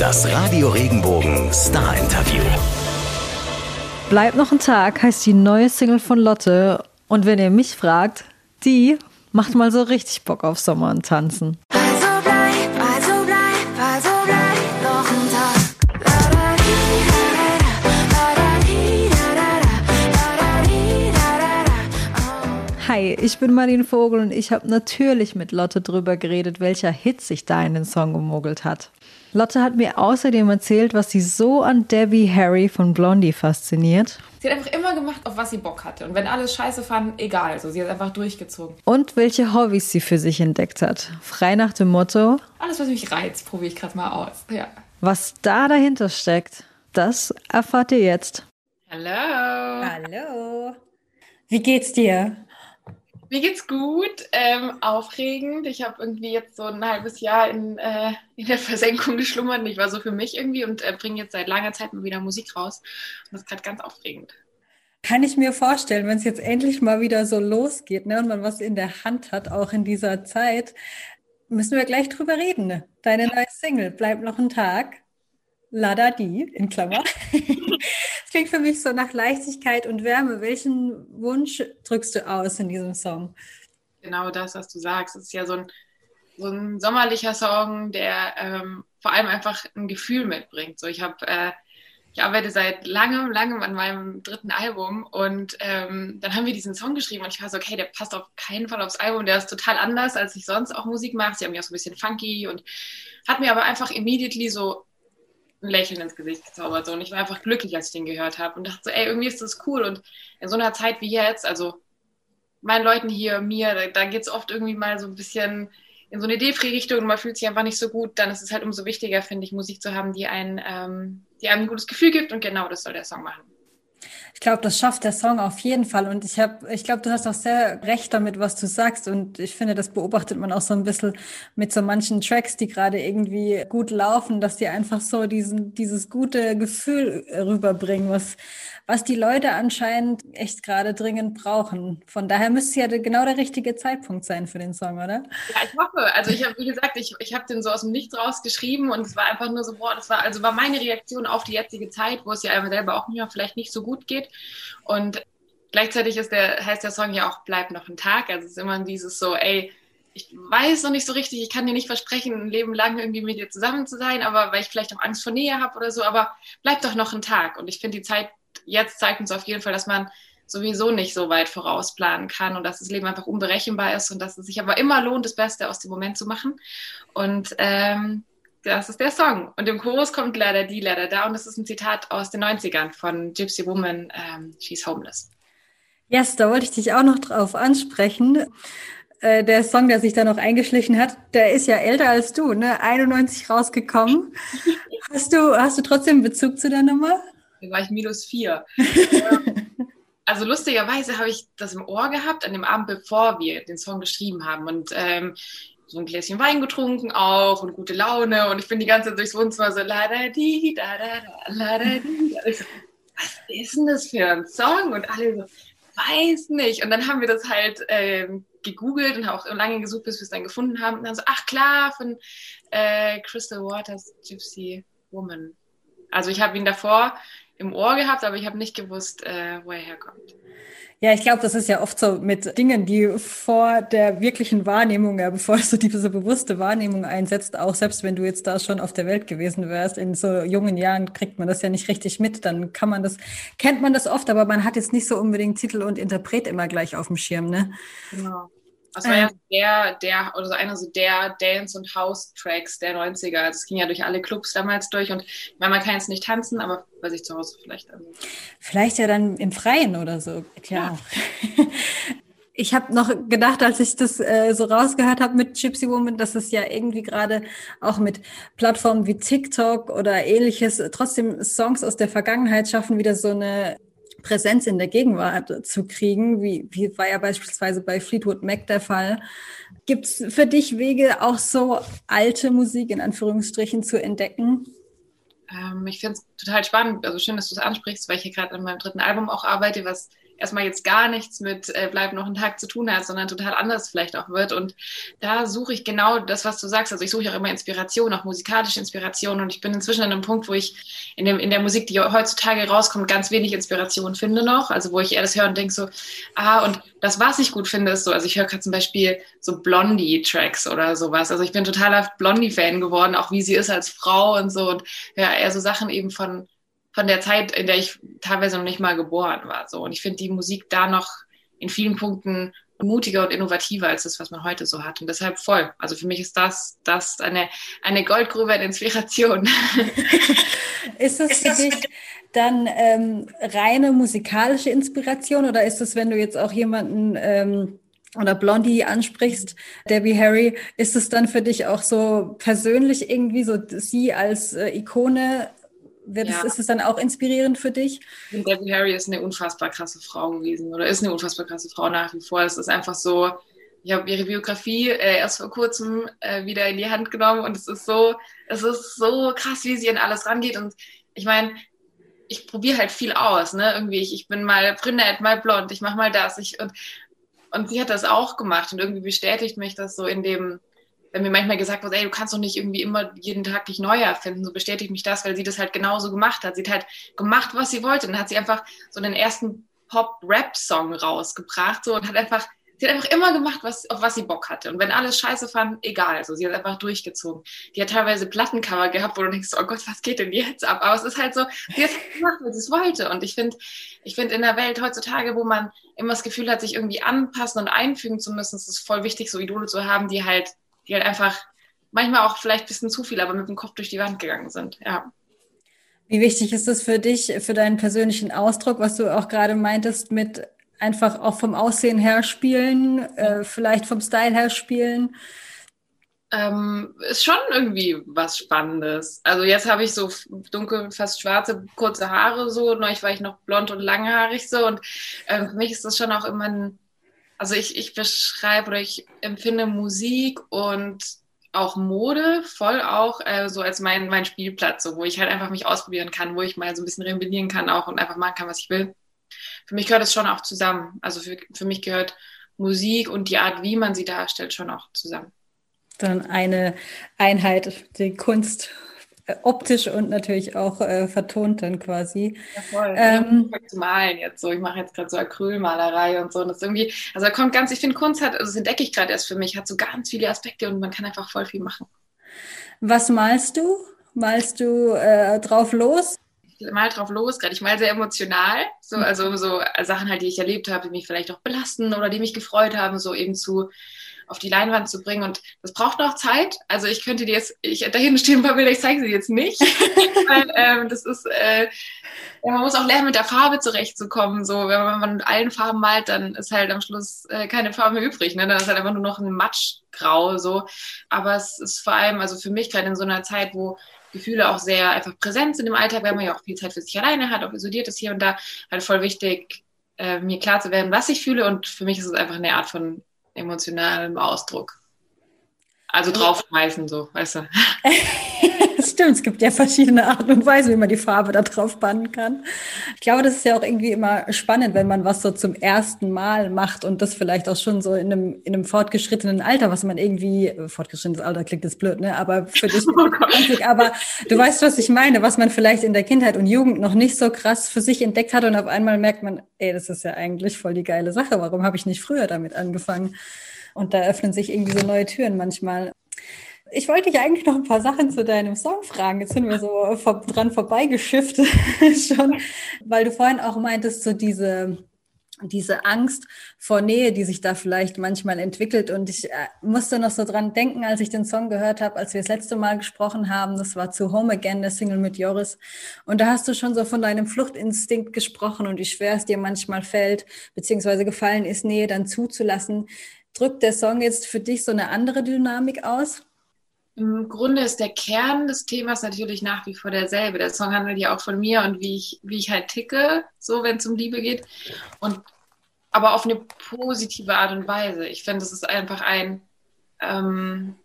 Das Radio Regenbogen Star Interview. Bleibt noch ein Tag heißt die neue Single von Lotte. Und wenn ihr mich fragt, die macht mal so richtig Bock auf Sommer und Tanzen. Also bleib, also bleib, also bleib noch ein Tag. Oh. Hi, ich bin Marlene Vogel und ich habe natürlich mit Lotte drüber geredet, welcher Hit sich da in den Song gemogelt hat. Lotte hat mir außerdem erzählt, was sie so an Debbie Harry von Blondie fasziniert Sie hat einfach immer gemacht, auf was sie Bock hatte. Und wenn alles scheiße fanden, egal. So, sie hat einfach durchgezogen. und welche Hobbys sie für sich entdeckt hat. Frei nach dem Motto, Alles, was mich reizt, probiere ich gerade mal aus. Ja. was da dahinter steckt, das erfahrt ihr jetzt. Hallo. Hallo. Wie geht's dir? Mir geht's gut. Ähm, aufregend. Ich habe irgendwie jetzt so ein halbes Jahr in, äh, in der Versenkung geschlummert. Ich war so für mich irgendwie und äh, bringe jetzt seit langer Zeit mal wieder Musik raus. Und das ist gerade ganz aufregend. Kann ich mir vorstellen, wenn es jetzt endlich mal wieder so losgeht ne, und man was in der Hand hat, auch in dieser Zeit, müssen wir gleich drüber reden. Ne? Deine neue Single, Bleib noch ein Tag. Lada die, in Klammer. Es klingt für mich so nach Leichtigkeit und Wärme. Welchen Wunsch drückst du aus in diesem Song? Genau das, was du sagst. Es ist ja so ein, so ein sommerlicher Song, der ähm, vor allem einfach ein Gefühl mitbringt. So, ich habe äh, ich arbeite seit langem, langem an meinem dritten Album und ähm, dann haben wir diesen Song geschrieben und ich war so, okay, der passt auf keinen Fall aufs Album, der ist total anders, als ich sonst auch Musik mache. Sie haben ja auch so ein bisschen funky und hat mir aber einfach immediately so ein Lächeln ins Gesicht gezaubert. So. Und ich war einfach glücklich, als ich den gehört habe und dachte so, ey, irgendwie ist das cool. Und in so einer Zeit wie jetzt, also meinen Leuten hier, mir, da, da geht es oft irgendwie mal so ein bisschen in so eine Depri-Richtung und man fühlt sich einfach nicht so gut, dann ist es halt umso wichtiger, finde ich, Musik zu haben, die, einen, ähm, die einem ein gutes Gefühl gibt und genau das soll der Song machen. Ich glaube, das schafft der Song auf jeden Fall. Und ich habe, ich glaube, du hast auch sehr recht damit, was du sagst. Und ich finde, das beobachtet man auch so ein bisschen mit so manchen Tracks, die gerade irgendwie gut laufen, dass die einfach so diesen, dieses gute Gefühl rüberbringen, was, was die Leute anscheinend echt gerade dringend brauchen. Von daher müsste ja genau der richtige Zeitpunkt sein für den Song, oder? Ja, ich hoffe. Also ich habe, wie gesagt, ich, ich habe den so aus dem Nichts rausgeschrieben und es war einfach nur so, boah, das war, also war meine Reaktion auf die jetzige Zeit, wo es ja selber auch mir vielleicht nicht so gut geht. Und gleichzeitig ist der, heißt der Song ja auch Bleib noch ein Tag. Also es ist immer dieses so, ey, ich weiß noch nicht so richtig, ich kann dir nicht versprechen, ein Leben lang irgendwie mit dir zusammen zu sein, aber weil ich vielleicht auch Angst vor Nähe habe oder so, aber bleib doch noch ein Tag. Und ich finde, die Zeit jetzt zeigt uns auf jeden Fall, dass man sowieso nicht so weit vorausplanen kann und dass das Leben einfach unberechenbar ist und dass es sich aber immer lohnt, das Beste aus dem Moment zu machen. Und ähm, das ist der Song. Und im Chorus kommt leider die, leider da. Und das ist ein Zitat aus den 90ern von Gypsy Woman, ähm, She's Homeless. Yes, da wollte ich dich auch noch drauf ansprechen. Äh, Der Song, der sich da noch eingeschlichen hat, der ist ja älter als du, ne? 91 rausgekommen. Hast du, hast du trotzdem Bezug zu der Nummer? Da war ich minus vier. Also lustigerweise habe ich das im Ohr gehabt an dem Abend, bevor wir den Song geschrieben haben. Und ähm, so ein Gläschen Wein getrunken auch und gute Laune. Und ich bin die ganze Zeit durchs Wohnzimmer so la da di, da da la da di. So, was ist denn das für ein Song? Und alle so, weiß nicht. Und dann haben wir das halt ähm, gegoogelt und auch lange gesucht, bis wir es dann gefunden haben. Und dann so, ach klar, von äh, Crystal Waters Gypsy Woman. Also ich habe ihn davor im Ohr gehabt, aber ich habe nicht gewusst, äh, wo er herkommt. Ja, ich glaube, das ist ja oft so mit Dingen, die vor der wirklichen Wahrnehmung, ja, bevor so diese bewusste Wahrnehmung einsetzt, auch selbst wenn du jetzt da schon auf der Welt gewesen wärst, in so jungen Jahren kriegt man das ja nicht richtig mit, dann kann man das, kennt man das oft, aber man hat jetzt nicht so unbedingt Titel und Interpret immer gleich auf dem Schirm, ne? Genau. Das war ja der, der, oder so einer so der Dance- und House-Tracks der 90er. Also es ging ja durch alle Clubs damals durch und ich meine, man kann jetzt nicht tanzen, aber bei sich zu Hause vielleicht. Also. Vielleicht ja dann im Freien oder so. Klar. Ich habe noch gedacht, als ich das äh, so rausgehört habe mit Gypsy Woman, dass es ja irgendwie gerade auch mit Plattformen wie TikTok oder ähnliches trotzdem Songs aus der Vergangenheit schaffen, wieder so eine Präsenz in der Gegenwart zu kriegen, wie, wie war ja beispielsweise bei Fleetwood Mac der Fall. Gibt es für dich Wege, auch so alte Musik in Anführungsstrichen zu entdecken? Ähm, ich finde es total spannend, also schön, dass du es ansprichst, weil ich hier gerade an meinem dritten Album auch arbeite, was erstmal jetzt gar nichts mit äh, Bleib noch einen Tag zu tun hat, sondern total anders vielleicht auch wird. Und da suche ich genau das, was du sagst. Also ich suche auch immer Inspiration, auch musikalische Inspiration. Und ich bin inzwischen an einem Punkt, wo ich in, dem, in der Musik, die heutzutage rauskommt, ganz wenig Inspiration finde noch. Also wo ich eher das höre und denke so, ah, und das, was ich gut finde, ist so, also ich höre gerade zum Beispiel so Blondie-Tracks oder sowas. Also ich bin totaler Blondie-Fan geworden, auch wie sie ist als Frau und so. Und ja, eher so Sachen eben von von der Zeit, in der ich teilweise noch nicht mal geboren war. So. Und ich finde die Musik da noch in vielen Punkten mutiger und innovativer als das, was man heute so hat. Und deshalb voll. Also für mich ist das, das eine, eine Goldgrube an Inspiration. ist das für dich dann ähm, reine musikalische Inspiration oder ist es, wenn du jetzt auch jemanden ähm, oder Blondie ansprichst, Debbie Harry, ist es dann für dich auch so persönlich irgendwie so sie als äh, Ikone wird ja. es, ist es dann auch inspirierend für dich? Und Debbie Harry ist eine unfassbar krasse Frau gewesen oder ist eine unfassbar krasse Frau nach wie vor. Es ist einfach so, ich habe ihre Biografie äh, erst vor kurzem äh, wieder in die Hand genommen und es ist so, es ist so krass, wie sie an alles rangeht. Und ich meine, ich probiere halt viel aus, ne? Irgendwie, ich, ich bin mal brünett, mal blond, ich mache mal das. Ich, und, und sie hat das auch gemacht und irgendwie bestätigt mich das so in dem, wenn mir manchmal gesagt wird, ey, du kannst doch nicht irgendwie immer jeden Tag dich neu erfinden, so bestätigt mich das, weil sie das halt genauso gemacht hat. Sie hat halt gemacht, was sie wollte. Und dann hat sie einfach so den ersten Pop-Rap-Song rausgebracht so, und hat einfach, sie hat einfach immer gemacht, was, auf was sie Bock hatte. Und wenn alles scheiße fanden, egal. Also sie hat einfach durchgezogen. Die hat teilweise Plattencover gehabt, wo du denkst, oh Gott, was geht denn jetzt ab? Aber es ist halt so, sie hat gemacht, was sie es wollte. Und ich finde, ich finde in der Welt heutzutage, wo man immer das Gefühl hat, sich irgendwie anpassen und einfügen zu müssen, ist es voll wichtig, so Idole zu haben, die halt die halt einfach manchmal auch vielleicht ein bisschen zu viel, aber mit dem Kopf durch die Wand gegangen sind. Ja. Wie wichtig ist es für dich, für deinen persönlichen Ausdruck, was du auch gerade meintest, mit einfach auch vom Aussehen her spielen, äh, vielleicht vom Style her spielen? Ähm, ist schon irgendwie was Spannendes. Also jetzt habe ich so dunkel, fast schwarze, kurze Haare so. Neulich war ich noch blond und langhaarig so. Und äh, für mich ist das schon auch immer ein also ich, ich beschreibe oder ich empfinde Musik und auch Mode voll auch äh, so als mein, mein Spielplatz, so, wo ich halt einfach mich ausprobieren kann, wo ich mal so ein bisschen rebellieren kann auch und einfach machen kann, was ich will. Für mich gehört das schon auch zusammen. Also für, für mich gehört Musik und die Art, wie man sie darstellt, schon auch zusammen. Dann eine Einheit, die Kunst optisch und natürlich auch äh, vertont dann quasi. Ja, voll. Ähm, ich zu malen jetzt so. Ich mache jetzt gerade so Acrylmalerei und so. Und das irgendwie, also da kommt ganz, ich finde Kunst hat, also das entdecke ich gerade erst für mich, hat so ganz viele Aspekte und man kann einfach voll viel machen. Was malst du? Malst du äh, drauf los? Ich mal drauf los, gerade ich mal sehr emotional. So, also so Sachen halt, die ich erlebt habe, die mich vielleicht auch belasten oder die mich gefreut haben, so eben zu auf die Leinwand zu bringen. Und das braucht noch Zeit. Also ich könnte dir jetzt, ich da hinten stehen ein paar Bilder, ich zeige sie jetzt nicht. Weil, ähm, das ist, äh, ja, man muss auch lernen, mit der Farbe zurechtzukommen. So, wenn man, wenn man mit allen Farben malt, dann ist halt am Schluss äh, keine Farbe mehr übrig. Ne? Dann ist halt einfach nur noch ein Matschgrau. So. Aber es ist vor allem, also für mich gerade in so einer Zeit, wo Gefühle auch sehr einfach präsent sind im Alltag, weil man ja auch viel Zeit für sich alleine hat, auch isoliert ist hier und da, halt voll wichtig, äh, mir klar zu werden, was ich fühle. Und für mich ist es einfach eine Art von emotionalem Ausdruck. Also draufschmeißen, so, weißt du. Stimmt, es gibt ja verschiedene Arten und Weisen, wie man die Farbe da drauf bannen kann. Ich glaube, das ist ja auch irgendwie immer spannend, wenn man was so zum ersten Mal macht und das vielleicht auch schon so in einem, in einem fortgeschrittenen Alter, was man irgendwie, fortgeschrittenes Alter klingt jetzt blöd, ne? Aber für dich, oh aber du weißt, was ich meine, was man vielleicht in der Kindheit und Jugend noch nicht so krass für sich entdeckt hat und auf einmal merkt man, ey, das ist ja eigentlich voll die geile Sache. Warum habe ich nicht früher damit angefangen? Und da öffnen sich irgendwie so neue Türen manchmal. Ich wollte dich eigentlich noch ein paar Sachen zu deinem Song fragen. Jetzt sind wir so vor, dran vorbeigeschifft schon, weil du vorhin auch meintest, so diese, diese Angst vor Nähe, die sich da vielleicht manchmal entwickelt. Und ich äh, musste noch so dran denken, als ich den Song gehört habe, als wir das letzte Mal gesprochen haben. Das war zu Home Again, der Single mit Joris. Und da hast du schon so von deinem Fluchtinstinkt gesprochen und wie schwer es dir manchmal fällt, beziehungsweise gefallen ist, Nähe dann zuzulassen. Drückt der Song jetzt für dich so eine andere Dynamik aus? Im Grunde ist der Kern des Themas natürlich nach wie vor derselbe. Der Song handelt ja auch von mir und wie ich, wie ich halt ticke, so wenn es um Liebe geht. Und aber auf eine positive Art und Weise. Ich finde, es ist einfach ein, ähm,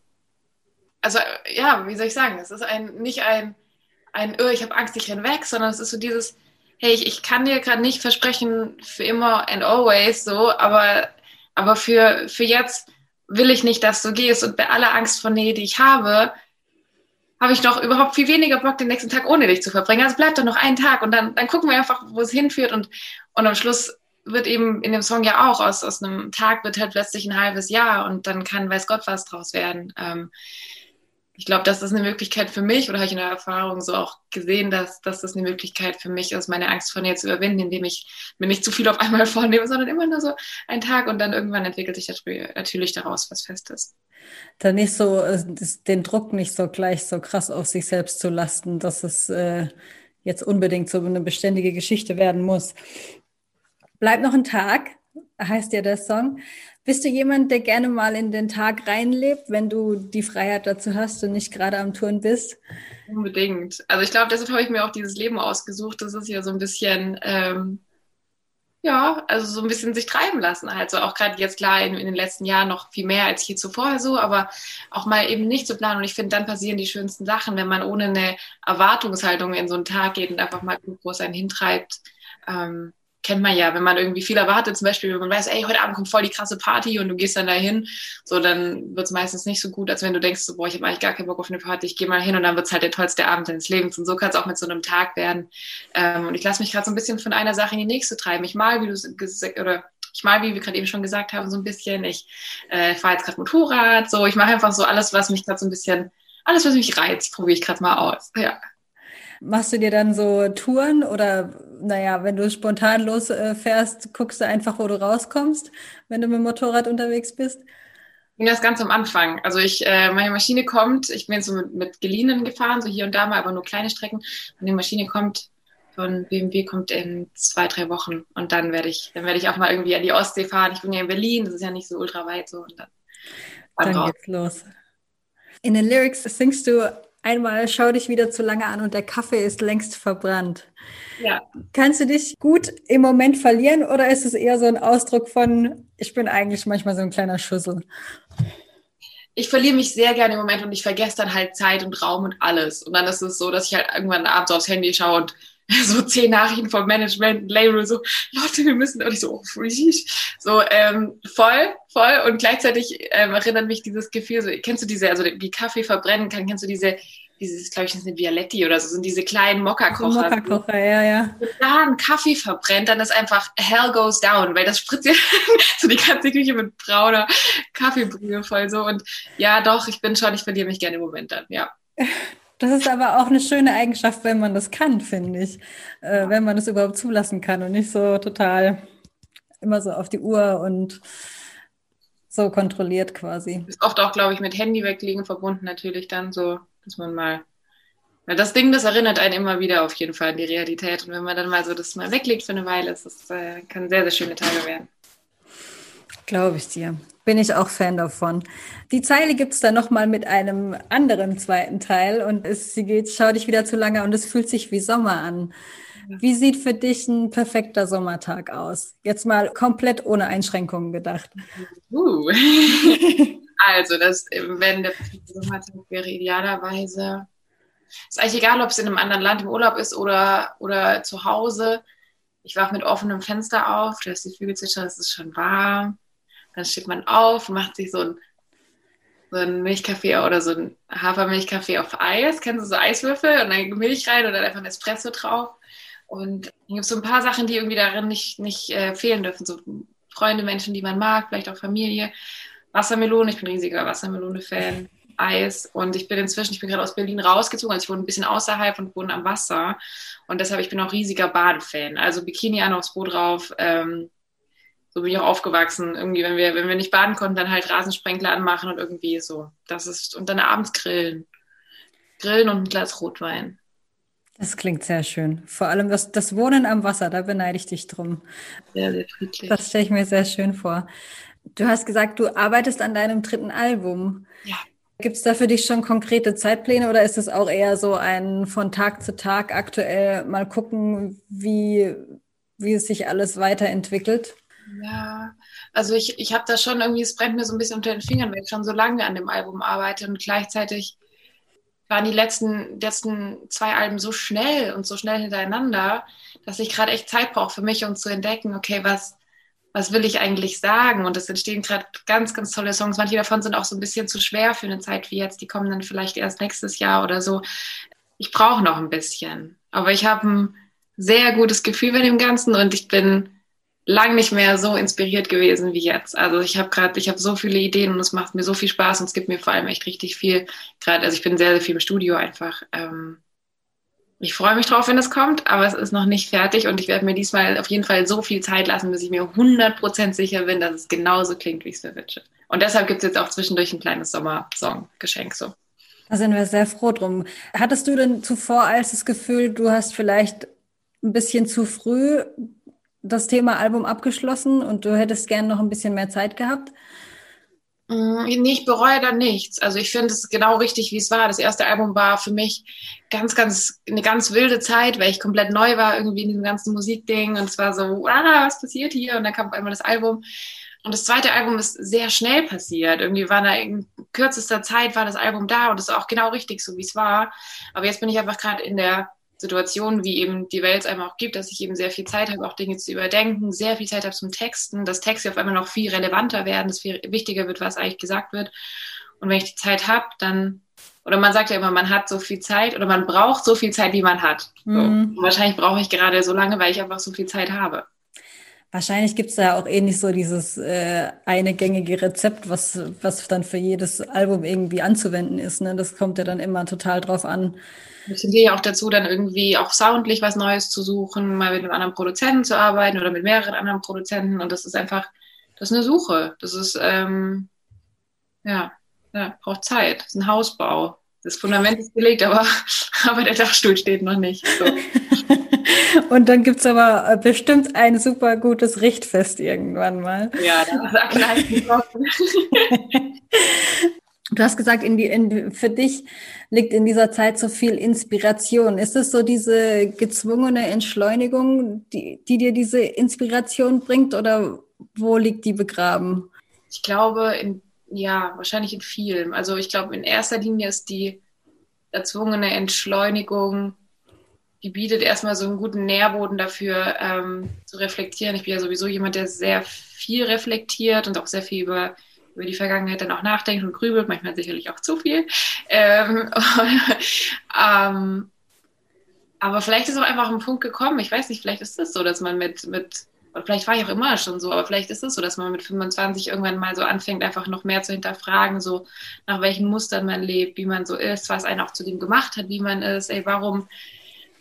also ja, wie soll ich sagen, es ist ein nicht ein, ein, oh, ich habe Angst, ich renn weg, sondern es ist so dieses, hey, ich, ich kann dir gerade nicht versprechen für immer and always so, aber, aber für, für jetzt will ich nicht, dass du gehst und bei aller Angst vor Nähe, die ich habe, habe ich doch überhaupt viel weniger Bock, den nächsten Tag ohne dich zu verbringen. Also bleibt doch noch einen Tag und dann, dann gucken wir einfach, wo es hinführt und, und am Schluss wird eben in dem Song ja auch aus, aus einem Tag wird halt plötzlich ein halbes Jahr und dann kann weiß Gott was draus werden. Ähm, ich glaube, das ist eine Möglichkeit für mich oder habe ich in der Erfahrung so auch gesehen, dass, dass das eine Möglichkeit für mich ist, meine Angst vor Nähe zu überwinden, indem ich mir nicht zu viel auf einmal vornehme, sondern immer nur so einen Tag und dann irgendwann entwickelt sich natürlich daraus was Festes. Dann nicht so, äh, den Druck nicht so gleich so krass auf sich selbst zu lasten, dass es äh, jetzt unbedingt so eine beständige Geschichte werden muss. Bleib noch ein Tag, heißt ja der Song. Bist du jemand, der gerne mal in den Tag reinlebt, wenn du die Freiheit dazu hast und nicht gerade am Touren bist? Unbedingt. Also ich glaube, deshalb habe ich mir auch dieses Leben ausgesucht. Das ist ja so ein bisschen, ähm, ja, also so ein bisschen sich treiben lassen. halt. so auch gerade jetzt klar in, in den letzten Jahren noch viel mehr als je zuvor so, aber auch mal eben nicht zu planen. Und ich finde, dann passieren die schönsten Sachen, wenn man ohne eine Erwartungshaltung in so einen Tag geht und einfach mal es einen hintreibt. Ähm, kennt man ja, wenn man irgendwie viel erwartet, zum Beispiel, wenn man weiß, ey, heute Abend kommt voll die krasse Party und du gehst dann dahin, so dann wird es meistens nicht so gut, als wenn du denkst, so, boah, ich habe eigentlich gar keinen Bock auf eine Party, ich gehe mal hin und dann wird es halt der tollste Abend deines Lebens. Und so kann es auch mit so einem Tag werden. Ähm, und ich lasse mich gerade so ein bisschen von einer Sache in die nächste treiben. Ich mal, wie du gesagt oder ich mal, wie wir gerade eben schon gesagt haben, so ein bisschen. Ich äh, fahre jetzt gerade Motorrad, so ich mache einfach so alles, was mich gerade so ein bisschen, alles, was mich reizt, probiere ich gerade mal aus. Ja. Machst du dir dann so Touren oder, naja, wenn du spontan losfährst, guckst du einfach, wo du rauskommst, wenn du mit dem Motorrad unterwegs bist? Ich bin das ganz am Anfang. Also ich, äh, meine Maschine kommt, ich bin jetzt so mit, mit Geliehenen gefahren, so hier und da mal, aber nur kleine Strecken. Und die Maschine kommt von BMW kommt in zwei, drei Wochen. Und dann werde ich, dann werde ich auch mal irgendwie an die Ostsee fahren. Ich bin ja in Berlin, das ist ja nicht so ultra weit so. Und dann, Dann geht's los. In den Lyrics singst du einmal, schau dich wieder zu lange an und der Kaffee ist längst verbrannt. Ja. Kannst du dich gut im Moment verlieren oder ist es eher so ein Ausdruck von, ich bin eigentlich manchmal so ein kleiner Schussel? ich verliere mich sehr gerne im Moment und ich vergesse dann halt Zeit und Raum und alles. Und dann ist es so, dass ich halt irgendwann abends aufs Handy schaue und so zehn Nachrichten vom Management, Label, so, Leute, wir müssen, und ich so, oh, freak. so, ähm, voll, voll, und gleichzeitig ähm, erinnert mich dieses Gefühl, so, kennst du diese, also wie Kaffee verbrennen kann, kennst du diese, dieses, glaube ich, das sind Vialetti oder so, sind diese kleinen Mokka-Kocher. Mokka-Kocher, ja, ja. Wenn da ein Kaffee verbrennt, dann ist einfach hell goes down, weil das spritzt ja so die ganze Küche mit brauner Kaffeebrühe voll so. Und ja, doch, ich bin schon, ich verliere mich gerne im Moment dann, ja. Das ist aber auch eine schöne Eigenschaft, wenn man das kann, finde ich. Äh, wenn man das überhaupt zulassen kann und nicht so total immer so auf die Uhr und so kontrolliert quasi. Ist oft auch, glaube ich, mit Handy weglegen verbunden natürlich dann so, dass man mal. Weil das Ding, das erinnert einen immer wieder auf jeden Fall an die Realität. Und wenn man dann mal so das mal weglegt für eine Weile, ist das, äh, kann sehr, sehr schöne Tage werden. Glaube ich dir. Bin ich auch Fan davon. Die Zeile gibt es dann nochmal mit einem anderen zweiten Teil und es, sie geht, schau dich wieder zu lange und es fühlt sich wie Sommer an. Wie sieht für dich ein perfekter Sommertag aus? Jetzt mal komplett ohne Einschränkungen gedacht. Uh. also, das, wenn der perfekte Sommertag wäre, idealerweise. Ist eigentlich egal, ob es in einem anderen Land im Urlaub ist oder, oder zu Hause. Ich wache mit offenem Fenster auf, da ist die Vögel zwitschern, es ist schon warm. Dann steht man auf, macht sich so ein, so ein Milchkaffee oder so ein Hafermilchkaffee auf Eis. Kennst du so Eiswürfel und dann Milch rein dann einfach ein Espresso drauf. Und dann gibt es so ein paar Sachen, die irgendwie darin nicht, nicht äh, fehlen dürfen. So Freunde, Menschen, die man mag, vielleicht auch Familie. Wassermelone, ich bin riesiger Wassermelone-Fan. Eis und ich bin inzwischen, ich bin gerade aus Berlin rausgezogen, also ich wohne ein bisschen außerhalb und wohne am Wasser und deshalb, ich bin auch riesiger Badefan. Also Bikini an aufs Boot drauf, ähm, so bin ich auch aufgewachsen. Irgendwie, wenn wir, wenn wir nicht baden konnten, dann halt Rasensprenkler anmachen und irgendwie so. Das ist, und dann abends grillen. Grillen und ein Glas Rotwein. Das klingt sehr schön. Vor allem das, das Wohnen am Wasser, da beneide ich dich drum. Sehr, sehr friedlich. Das stelle ich mir sehr schön vor. Du hast gesagt, du arbeitest an deinem dritten Album. Ja. Gibt es da für dich schon konkrete Zeitpläne oder ist es auch eher so ein von Tag zu Tag aktuell mal gucken, wie, wie es sich alles weiterentwickelt? Ja, also ich, ich habe da schon irgendwie, es brennt mir so ein bisschen unter den Fingern, weil ich schon so lange an dem Album arbeite und gleichzeitig waren die letzten, letzten zwei Alben so schnell und so schnell hintereinander, dass ich gerade echt Zeit brauche für mich, um zu entdecken, okay, was, was will ich eigentlich sagen? Und es entstehen gerade ganz, ganz tolle Songs. Manche davon sind auch so ein bisschen zu schwer für eine Zeit wie jetzt. Die kommen dann vielleicht erst nächstes Jahr oder so. Ich brauche noch ein bisschen. Aber ich habe ein sehr gutes Gefühl bei dem Ganzen und ich bin lang nicht mehr so inspiriert gewesen wie jetzt. Also ich habe gerade, ich habe so viele Ideen und es macht mir so viel Spaß und es gibt mir vor allem echt richtig viel. Gerade, also ich bin sehr, sehr viel im Studio einfach. Ähm, ich freue mich drauf, wenn es kommt, aber es ist noch nicht fertig und ich werde mir diesmal auf jeden Fall so viel Zeit lassen, bis ich mir 100% sicher bin, dass es genauso klingt, wie ich es mir wünsche. Und deshalb gibt es jetzt auch zwischendurch ein kleines Sommersong-Geschenk so. Da sind wir sehr froh drum. Hattest du denn zuvor als das Gefühl, du hast vielleicht ein bisschen zu früh das Thema Album abgeschlossen und du hättest gern noch ein bisschen mehr Zeit gehabt? Mm, ich bereue da nichts. Also ich finde es genau richtig, wie es war. Das erste Album war für mich ganz, ganz, eine ganz wilde Zeit, weil ich komplett neu war irgendwie in diesem ganzen Musikding und es war so, ah, was passiert hier? Und dann kam auf einmal das Album. Und das zweite Album ist sehr schnell passiert. Irgendwie war da in kürzester Zeit war das Album da und das ist auch genau richtig, so wie es war. Aber jetzt bin ich einfach gerade in der Situation, wie eben die Welt es einem auch gibt, dass ich eben sehr viel Zeit habe, auch Dinge zu überdenken, sehr viel Zeit habe zum Texten, dass Texte auf einmal noch viel relevanter werden, dass viel wichtiger wird, was eigentlich gesagt wird. Und wenn ich die Zeit habe, dann, oder man sagt ja immer, man hat so viel Zeit oder man braucht so viel Zeit, wie man hat. So. Mhm. Und wahrscheinlich brauche ich gerade so lange, weil ich einfach so viel Zeit habe. Wahrscheinlich gibt es da auch eh nicht so dieses äh, eine gängige Rezept, was, was dann für jedes Album irgendwie anzuwenden ist. Ne? Das kommt ja dann immer total drauf an. Ich tendiere ja auch dazu, dann irgendwie auch soundlich was Neues zu suchen, mal mit einem anderen Produzenten zu arbeiten oder mit mehreren anderen Produzenten. Und das ist einfach, das ist eine Suche. Das ist, ähm, ja, ja, braucht Zeit. Das ist ein Hausbau. Das Fundament ist gelegt, aber, aber der Dachstuhl steht noch nicht. So. Und dann gibt's aber äh, bestimmt ein super gutes Richtfest irgendwann mal. Ja, das ist gleich Du hast gesagt, in die, in, für dich liegt in dieser Zeit so viel Inspiration. Ist es so diese gezwungene Entschleunigung, die, die dir diese Inspiration bringt oder wo liegt die begraben? Ich glaube, in, ja, wahrscheinlich in vielem. Also ich glaube, in erster Linie ist die erzwungene Entschleunigung, die bietet erstmal so einen guten Nährboden dafür, ähm, zu reflektieren. Ich bin ja sowieso jemand, der sehr viel reflektiert und auch sehr viel über über die Vergangenheit dann auch nachdenkt und grübelt, manchmal sicherlich auch zu viel. Ähm, ähm, aber vielleicht ist auch einfach ein Punkt gekommen, ich weiß nicht, vielleicht ist es so, dass man mit, mit oder vielleicht war ich auch immer schon so, aber vielleicht ist es so, dass man mit 25 irgendwann mal so anfängt, einfach noch mehr zu hinterfragen, so nach welchen Mustern man lebt, wie man so ist, was einen auch zu dem gemacht hat, wie man ist, ey, warum,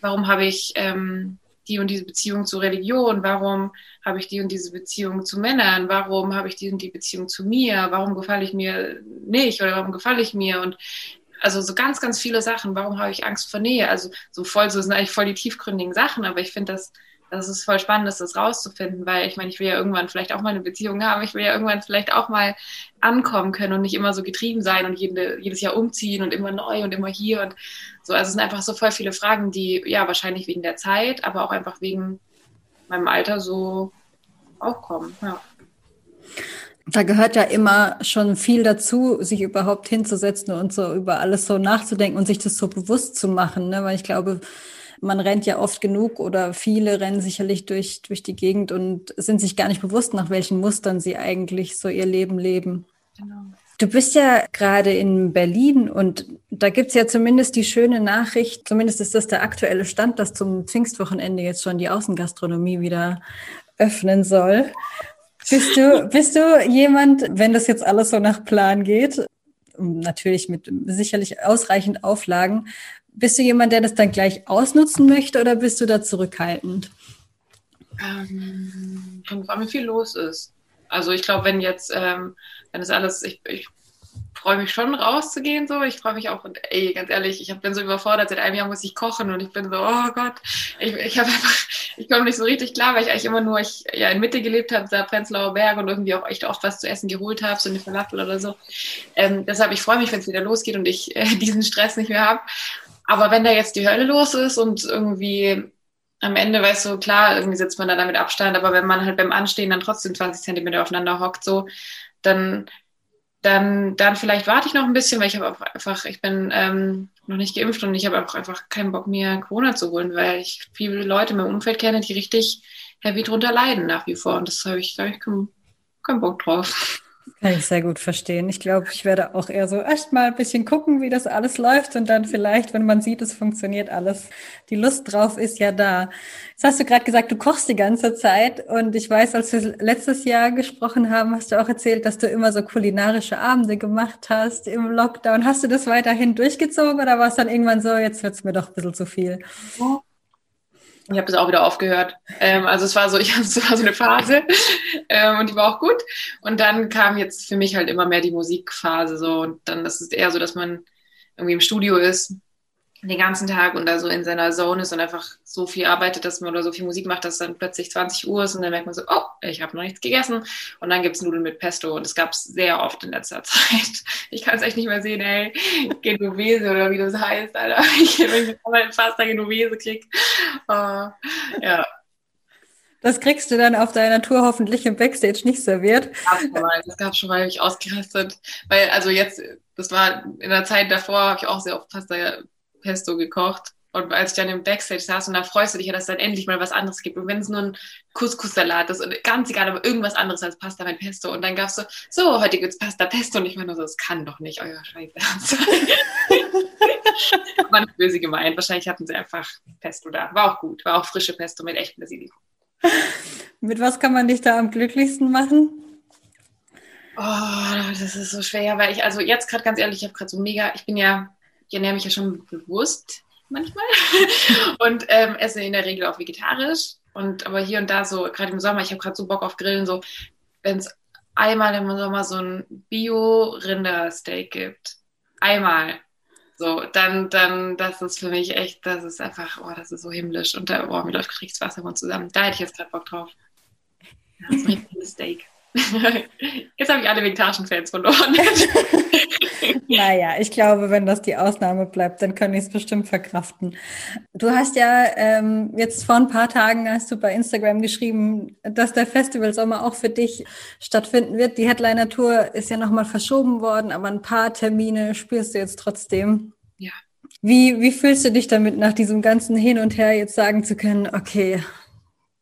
warum habe ich ähm, die und diese Beziehung zur Religion? Warum habe ich die und diese Beziehung zu Männern? Warum habe ich die und die Beziehung zu mir? Warum gefalle ich mir nicht oder warum gefalle ich mir? Und also so ganz, ganz viele Sachen. Warum habe ich Angst vor Nähe? Also so voll, so sind eigentlich voll die tiefgründigen Sachen, aber ich finde das, das ist voll spannend, das rauszufinden, weil ich meine, ich will ja irgendwann vielleicht auch mal eine Beziehung haben, ich will ja irgendwann vielleicht auch mal ankommen können und nicht immer so getrieben sein und jede, jedes Jahr umziehen und immer neu und immer hier und so. Also es sind einfach so voll viele Fragen, die ja wahrscheinlich wegen der Zeit, aber auch einfach wegen meinem Alter so aufkommen. Ja. Da gehört ja immer schon viel dazu, sich überhaupt hinzusetzen und so über alles so nachzudenken und sich das so bewusst zu machen, ne? weil ich glaube, man rennt ja oft genug oder viele rennen sicherlich durch, durch die Gegend und sind sich gar nicht bewusst, nach welchen Mustern sie eigentlich so ihr Leben leben. Genau. Du bist ja gerade in Berlin und da gibt's ja zumindest die schöne Nachricht, zumindest ist das der aktuelle Stand, dass zum Pfingstwochenende jetzt schon die Außengastronomie wieder öffnen soll. Bist du, bist du jemand, wenn das jetzt alles so nach Plan geht, natürlich mit sicherlich ausreichend Auflagen, bist du jemand, der das dann gleich ausnutzen möchte oder bist du da zurückhaltend? Ähm, an, wie viel los ist. Also ich glaube, wenn jetzt, ähm, wenn das alles, ich, ich freue mich schon rauszugehen so. Ich freue mich auch und ey, ganz ehrlich, ich bin so überfordert. Seit einem Jahr muss ich kochen und ich bin so, oh Gott, ich, ich habe einfach, ich komme nicht so richtig klar, weil ich eigentlich immer nur ich, ja, in Mitte gelebt habe, da Prenzlauer Berg und irgendwie auch echt oft was zu essen geholt habe, so eine Falafel oder so. Ähm, deshalb, ich freue mich, wenn es wieder losgeht und ich äh, diesen Stress nicht mehr habe. Aber wenn da jetzt die Hölle los ist und irgendwie am Ende, weißt du, klar, irgendwie sitzt man da mit Abstand, aber wenn man halt beim Anstehen dann trotzdem 20 Zentimeter aufeinander hockt, so, dann, dann, dann vielleicht warte ich noch ein bisschen, weil ich habe auch einfach, ich bin ähm, noch nicht geimpft und ich habe auch einfach keinen Bock mir Corona zu holen, weil ich viele Leute in meinem Umfeld kenne, die richtig heavy drunter leiden nach wie vor. Und das habe ich, da ich keinen, keinen Bock drauf. Kann ich sehr gut verstehen. Ich glaube, ich werde auch eher so erst mal ein bisschen gucken, wie das alles läuft und dann vielleicht, wenn man sieht, es funktioniert alles, die Lust drauf ist ja da. Jetzt hast du gerade gesagt, du kochst die ganze Zeit und ich weiß, als wir letztes Jahr gesprochen haben, hast du auch erzählt, dass du immer so kulinarische Abende gemacht hast im Lockdown. Hast du das weiterhin durchgezogen oder war es dann irgendwann so, jetzt wird es mir doch ein bisschen zu viel? Ich habe das auch wieder aufgehört. Ähm, also es war so, ich es war so eine Phase ähm, und die war auch gut. Und dann kam jetzt für mich halt immer mehr die Musikphase so und dann das ist eher so, dass man irgendwie im Studio ist den ganzen Tag und da so in seiner Zone ist und einfach so viel arbeitet, dass man oder so viel Musik macht, dass dann plötzlich 20 Uhr ist und dann merkt man so, oh, ich habe noch nichts gegessen und dann gibt's Nudeln mit Pesto und das gab's sehr oft in letzter Zeit. Ich kann es echt nicht mehr sehen, ey, Genovese oder wie das heißt, Alter. Ich, wenn ich mal Pasta Genovese krieg. Uh, ja. Das kriegst du dann auf deiner Tour hoffentlich im Backstage nicht serviert. Das gab's schon mal, das gab's schon mal, hab ich ausgerastet. Weil, also jetzt, das war in der Zeit davor, habe ich auch sehr oft Pasta Pesto gekocht. Und als ich dann im Backstage saß und da freust du dich ja, dass es dann endlich mal was anderes gibt. Und wenn es nur ein Couscous-Salat ist und ganz egal, aber irgendwas anderes als Pasta mit Pesto. Und dann gab es so, so, heute gibt's Pasta Pesto. Und ich meine so, das kann doch nicht euer Scheiß war nicht böse gemeint. Wahrscheinlich hatten sie einfach Pesto da. War auch gut. War auch frische Pesto mit echtem Basilikum. Mit was kann man dich da am glücklichsten machen? Oh, das ist so schwer, weil ich, also jetzt gerade ganz ehrlich, ich habe gerade so mega, ich bin ja ich ernähre mich ja schon bewusst manchmal und ähm, esse in der Regel auch vegetarisch. Und aber hier und da so, gerade im Sommer, ich habe gerade so Bock auf Grillen, so wenn es einmal im Sommer so ein Bio-Rindersteak gibt, einmal, so, dann, dann, das ist für mich echt, das ist einfach, oh, das ist so himmlisch und da, oh, mir läuft Kriegswasser zusammen. Da hätte ich jetzt gerade Bock drauf. Ja, so ein Steak. Jetzt habe ich alle vegetarischen Fans verloren. naja, ich glaube, wenn das die Ausnahme bleibt, dann kann ich es bestimmt verkraften. Du hast ja ähm, jetzt vor ein paar Tagen hast du bei Instagram geschrieben, dass der Festival Sommer auch für dich stattfinden wird. Die Headliner-Tour ist ja nochmal verschoben worden, aber ein paar Termine spürst du jetzt trotzdem. Ja. Wie, wie fühlst du dich damit, nach diesem ganzen Hin und Her jetzt sagen zu können, okay,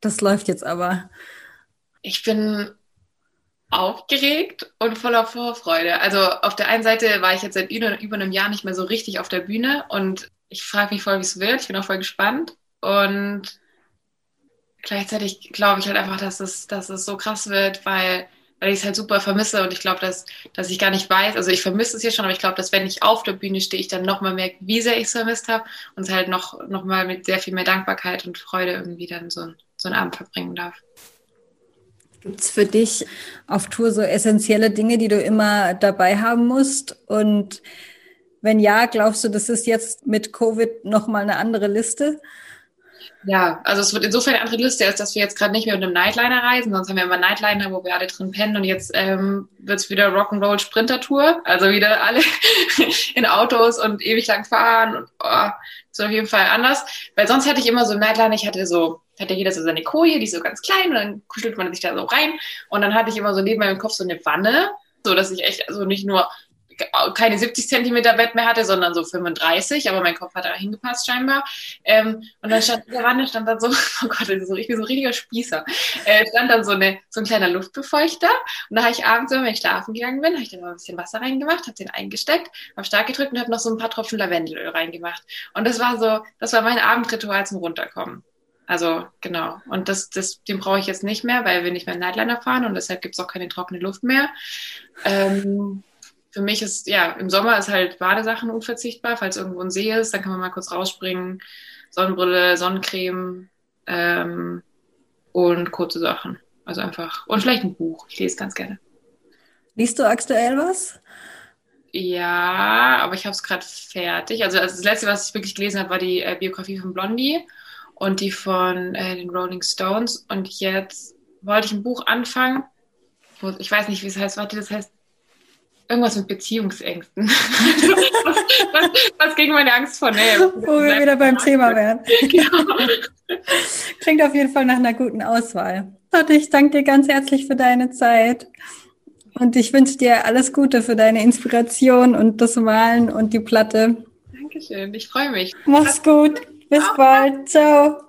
das läuft jetzt aber? Ich bin aufgeregt und voller Vorfreude. Also auf der einen Seite war ich jetzt seit über, einem Jahr nicht mehr so richtig auf der Bühne und ich frage mich voll, wie es wird. Ich bin auch voll gespannt und gleichzeitig glaube ich halt einfach, dass es, dass es so krass wird, weil, weil ich es halt super vermisse und ich glaube, dass, dass ich gar nicht weiß, also ich vermisse es hier schon, aber ich glaube, dass wenn ich auf der Bühne stehe, ich dann nochmal merke, wie sehr ich es vermisst habe und es halt noch, noch mit sehr viel mehr Dankbarkeit und Freude irgendwie dann so, so einen Abend verbringen darf. Gibt es für dich auf Tour so essentielle Dinge, die du immer dabei haben musst? Und wenn ja, glaubst du, das ist jetzt mit Covid nochmal eine andere Liste? Ja, also es wird insofern eine andere Liste, als dass wir jetzt gerade nicht mehr mit einem Nightliner reisen, sonst haben wir immer Nightliner, wo wir alle drin pennen und jetzt ähm, wird es wieder Rock'n'Roll Sprinter Tour, also wieder alle in Autos und ewig lang fahren und oh, ist auf jeden Fall anders, weil sonst hatte ich immer so einen Nightliner, ich hatte so hatte jeder so seine Koje, die ist so ganz klein und dann kuschelt man sich da so rein. Und dann hatte ich immer so neben meinem Kopf so eine Wanne, so dass ich echt also nicht nur keine 70 Zentimeter Bett mehr hatte, sondern so 35, aber mein Kopf hat da hingepasst scheinbar. Ähm, und dann stand der Wanne stand dann so, oh Gott, das ist so, ich bin so ein richtiger Spießer, äh, stand dann so, eine, so ein kleiner Luftbefeuchter und da habe ich abends, wenn ich schlafen gegangen bin, habe ich dann mal ein bisschen Wasser reingemacht, habe den eingesteckt, habe stark gedrückt und habe noch so ein paar Tropfen Lavendelöl reingemacht. Und das war so, das war mein Abendritual zum Runterkommen. Also genau. Und das, das, den brauche ich jetzt nicht mehr, weil wir nicht mehr Nightliner fahren und deshalb gibt es auch keine trockene Luft mehr. Ähm, für mich ist, ja, im Sommer ist halt Badesachen unverzichtbar. Falls irgendwo ein See ist, dann kann man mal kurz rausspringen. Sonnenbrille, Sonnencreme ähm, und kurze Sachen. Also einfach. Und vielleicht ein Buch. Ich lese ganz gerne. Liest du aktuell was? Ja, aber ich habe es gerade fertig. Also das letzte, was ich wirklich gelesen habe, war die äh, Biografie von Blondie und die von äh, den Rolling Stones. Und jetzt wollte ich ein Buch anfangen. Wo, ich weiß nicht, wie es heißt. Warte, das heißt irgendwas mit Beziehungsängsten. was, was, was, gegen meine Angst vor Nähe. Wo wir wieder beim Thema wären. genau. Klingt auf jeden Fall nach einer guten Auswahl. Lotte, ich danke dir ganz herzlich für deine Zeit. Und ich wünsche dir alles Gute für deine Inspiration und das Malen und die Platte. Dankeschön, ich freue mich. Mach's gut. Bis bald. Ciao.